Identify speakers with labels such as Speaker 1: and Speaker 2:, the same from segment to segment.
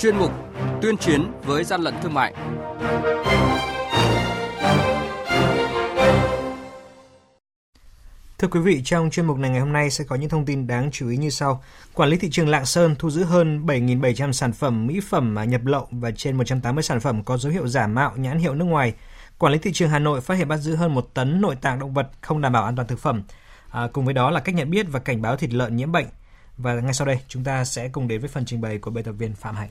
Speaker 1: chuyên mục tuyên chiến với gian lận thương mại.
Speaker 2: Thưa quý vị, trong chuyên mục này ngày hôm nay sẽ có những thông tin đáng chú ý như sau. Quản lý thị trường Lạng Sơn thu giữ hơn 7.700 sản phẩm mỹ phẩm nhập lậu và trên 180 sản phẩm có dấu hiệu giả mạo nhãn hiệu nước ngoài. Quản lý thị trường Hà Nội phát hiện bắt giữ hơn một tấn nội tạng động vật không đảm bảo an toàn thực phẩm. À, cùng với đó là cách nhận biết và cảnh báo thịt lợn nhiễm bệnh. Và ngay sau đây, chúng ta sẽ cùng đến với phần trình bày của biên tập viên Phạm Hạnh.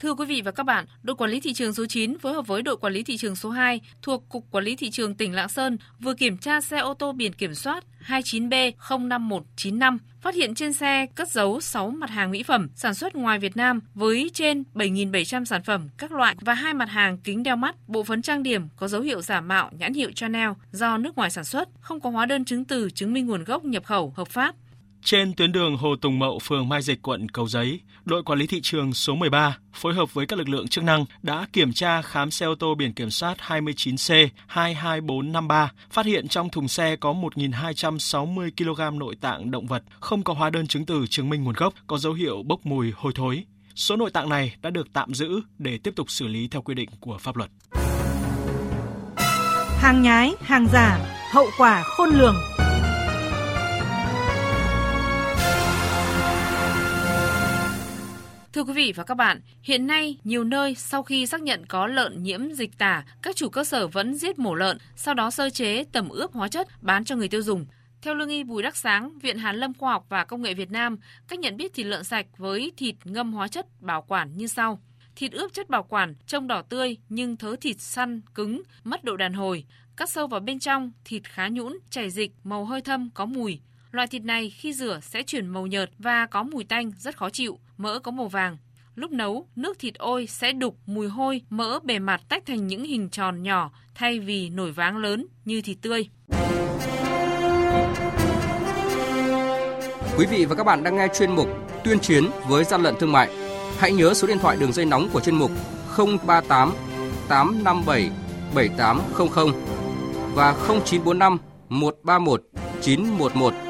Speaker 3: Thưa quý vị và các bạn, đội quản lý thị trường số 9 phối hợp với đội quản lý thị trường số 2 thuộc Cục Quản lý Thị trường tỉnh Lạng Sơn vừa kiểm tra xe ô tô biển kiểm soát 29B05195, phát hiện trên xe cất giấu 6 mặt hàng mỹ phẩm sản xuất ngoài Việt Nam với trên 7.700 sản phẩm các loại và hai mặt hàng kính đeo mắt, bộ phấn trang điểm có dấu hiệu giả mạo nhãn hiệu Chanel do nước ngoài sản xuất, không có hóa đơn chứng từ chứng minh nguồn gốc nhập khẩu hợp pháp.
Speaker 4: Trên tuyến đường Hồ Tùng Mậu, phường Mai Dịch, quận Cầu Giấy, đội quản lý thị trường số 13 phối hợp với các lực lượng chức năng đã kiểm tra khám xe ô tô biển kiểm soát 29C 22453, phát hiện trong thùng xe có 1.260 kg nội tạng động vật không có hóa đơn chứng từ chứng minh nguồn gốc, có dấu hiệu bốc mùi hôi thối. Số nội tạng này đã được tạm giữ để tiếp tục xử lý theo quy định của pháp luật.
Speaker 5: Hàng nhái, hàng giả, hậu quả khôn lường.
Speaker 3: Thưa quý vị và các bạn, hiện nay nhiều nơi sau khi xác nhận có lợn nhiễm dịch tả, các chủ cơ sở vẫn giết mổ lợn, sau đó sơ chế, tẩm ướp hóa chất bán cho người tiêu dùng. Theo lương y Bùi Đắc Sáng, Viện Hàn Lâm Khoa học và Công nghệ Việt Nam, cách nhận biết thịt lợn sạch với thịt ngâm hóa chất bảo quản như sau. Thịt ướp chất bảo quản trông đỏ tươi nhưng thớ thịt săn, cứng, mất độ đàn hồi. Cắt sâu vào bên trong, thịt khá nhũn, chảy dịch, màu hơi thâm, có mùi. Loại thịt này khi rửa sẽ chuyển màu nhợt và có mùi tanh rất khó chịu, mỡ có màu vàng. Lúc nấu, nước thịt ôi sẽ đục mùi hôi, mỡ bề mặt tách thành những hình tròn nhỏ thay vì nổi váng lớn như thịt tươi.
Speaker 1: Quý vị và các bạn đang nghe chuyên mục Tuyên chiến với gian lận thương mại. Hãy nhớ số điện thoại đường dây nóng của chuyên mục 038 857 7800 và 0945 131 911.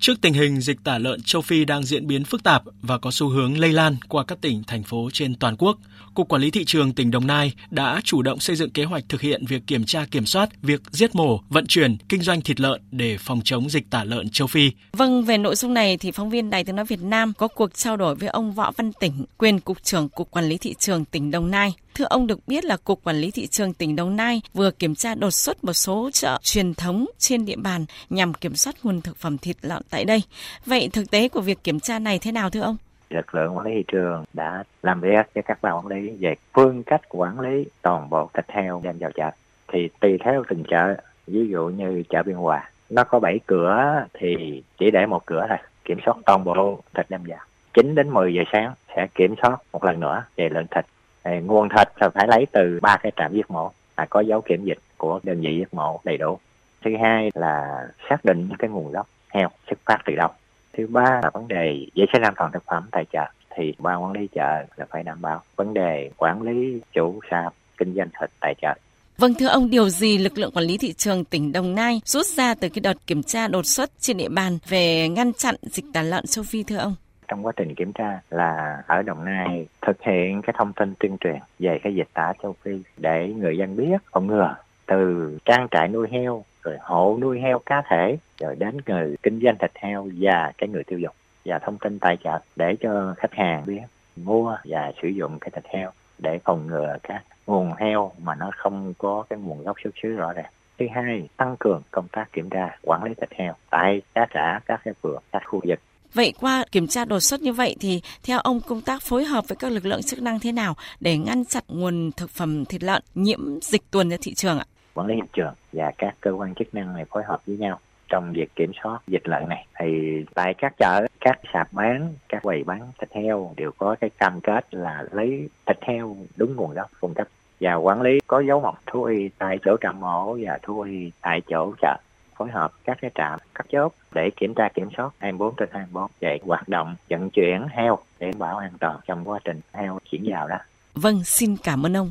Speaker 4: trước tình hình dịch tả lợn châu Phi đang diễn biến phức tạp và có xu hướng lây lan qua các tỉnh, thành phố trên toàn quốc, Cục Quản lý Thị trường tỉnh Đồng Nai đã chủ động xây dựng kế hoạch thực hiện việc kiểm tra kiểm soát việc giết mổ, vận chuyển, kinh doanh thịt lợn để phòng chống dịch tả lợn châu Phi.
Speaker 6: Vâng, về nội dung này thì phóng viên Đài Tiếng Nói Việt Nam có cuộc trao đổi với ông Võ Văn Tỉnh, quyền Cục trưởng Cục Quản lý Thị trường tỉnh Đồng Nai. Thưa ông được biết là Cục Quản lý Thị trường tỉnh Đồng Nai vừa kiểm tra đột xuất một số chợ truyền thống trên địa bàn nhằm kiểm soát nguồn thực phẩm thịt lợn tại đây. Vậy thực tế của việc kiểm tra này thế nào thưa ông?
Speaker 7: lực lượng quản lý thị trường đã làm việc với các ban quản lý về phương cách quản lý toàn bộ thịt heo đem vào chợ. Thì tùy theo từng chợ, ví dụ như chợ biên hòa, nó có 7 cửa thì chỉ để một cửa thôi, kiểm soát toàn bộ thịt đem vào. 9 đến 10 giờ sáng sẽ kiểm soát một lần nữa về lượng thịt. Thì nguồn thịt là phải lấy từ ba cái trạm giết mổ, là có dấu kiểm dịch của đơn vị giết mổ đầy đủ. Thứ hai là xác định cái nguồn gốc heo xuất phát từ đâu. Thứ ba là vấn đề vệ sinh an toàn thực phẩm tại chợ. Thì ban quản lý chợ là phải đảm bảo vấn đề quản lý chủ sạp kinh doanh thịt tại chợ.
Speaker 6: Vâng thưa ông, điều gì lực lượng quản lý thị trường tỉnh Đồng Nai rút ra từ cái đợt kiểm tra đột xuất trên địa bàn về ngăn chặn dịch tả lợn châu Phi thưa ông?
Speaker 7: Trong quá trình kiểm tra là ở Đồng Nai thực hiện cái thông tin tuyên truyền về cái dịch tả châu Phi để người dân biết phòng ngừa từ trang trại nuôi heo, rồi hộ nuôi heo cá thể, rồi đến người kinh doanh thịt heo và cái người tiêu dùng. Và thông tin tài trợ để cho khách hàng biết mua và sử dụng cái thịt heo để phòng ngừa các nguồn heo mà nó không có cái nguồn gốc xuất xứ rõ ràng. Thứ hai, tăng cường công tác kiểm tra, quản lý thịt heo tại các xã, các cái phường, các khu vực.
Speaker 6: Vậy qua kiểm tra đột xuất như vậy thì theo ông công tác phối hợp với các lực lượng chức năng thế nào để ngăn chặn nguồn thực phẩm thịt lợn nhiễm dịch tuần ra thị trường ạ?
Speaker 7: Quản lý hiện trường và các cơ quan chức năng này phối hợp với nhau trong việc kiểm soát dịch lợn này thì tại các chợ các sạp bán các quầy bán thịt heo đều có cái cam kết là lấy thịt heo đúng nguồn gốc cung cấp và quản lý có dấu mộc thú y tại chỗ trạm mổ và thú y tại chỗ chợ phối hợp các cái trạm các chốt để kiểm tra kiểm soát 24 trên 24 về hoạt động vận chuyển heo để bảo an toàn trong quá trình heo chuyển vào đó.
Speaker 6: Vâng, xin cảm ơn ông.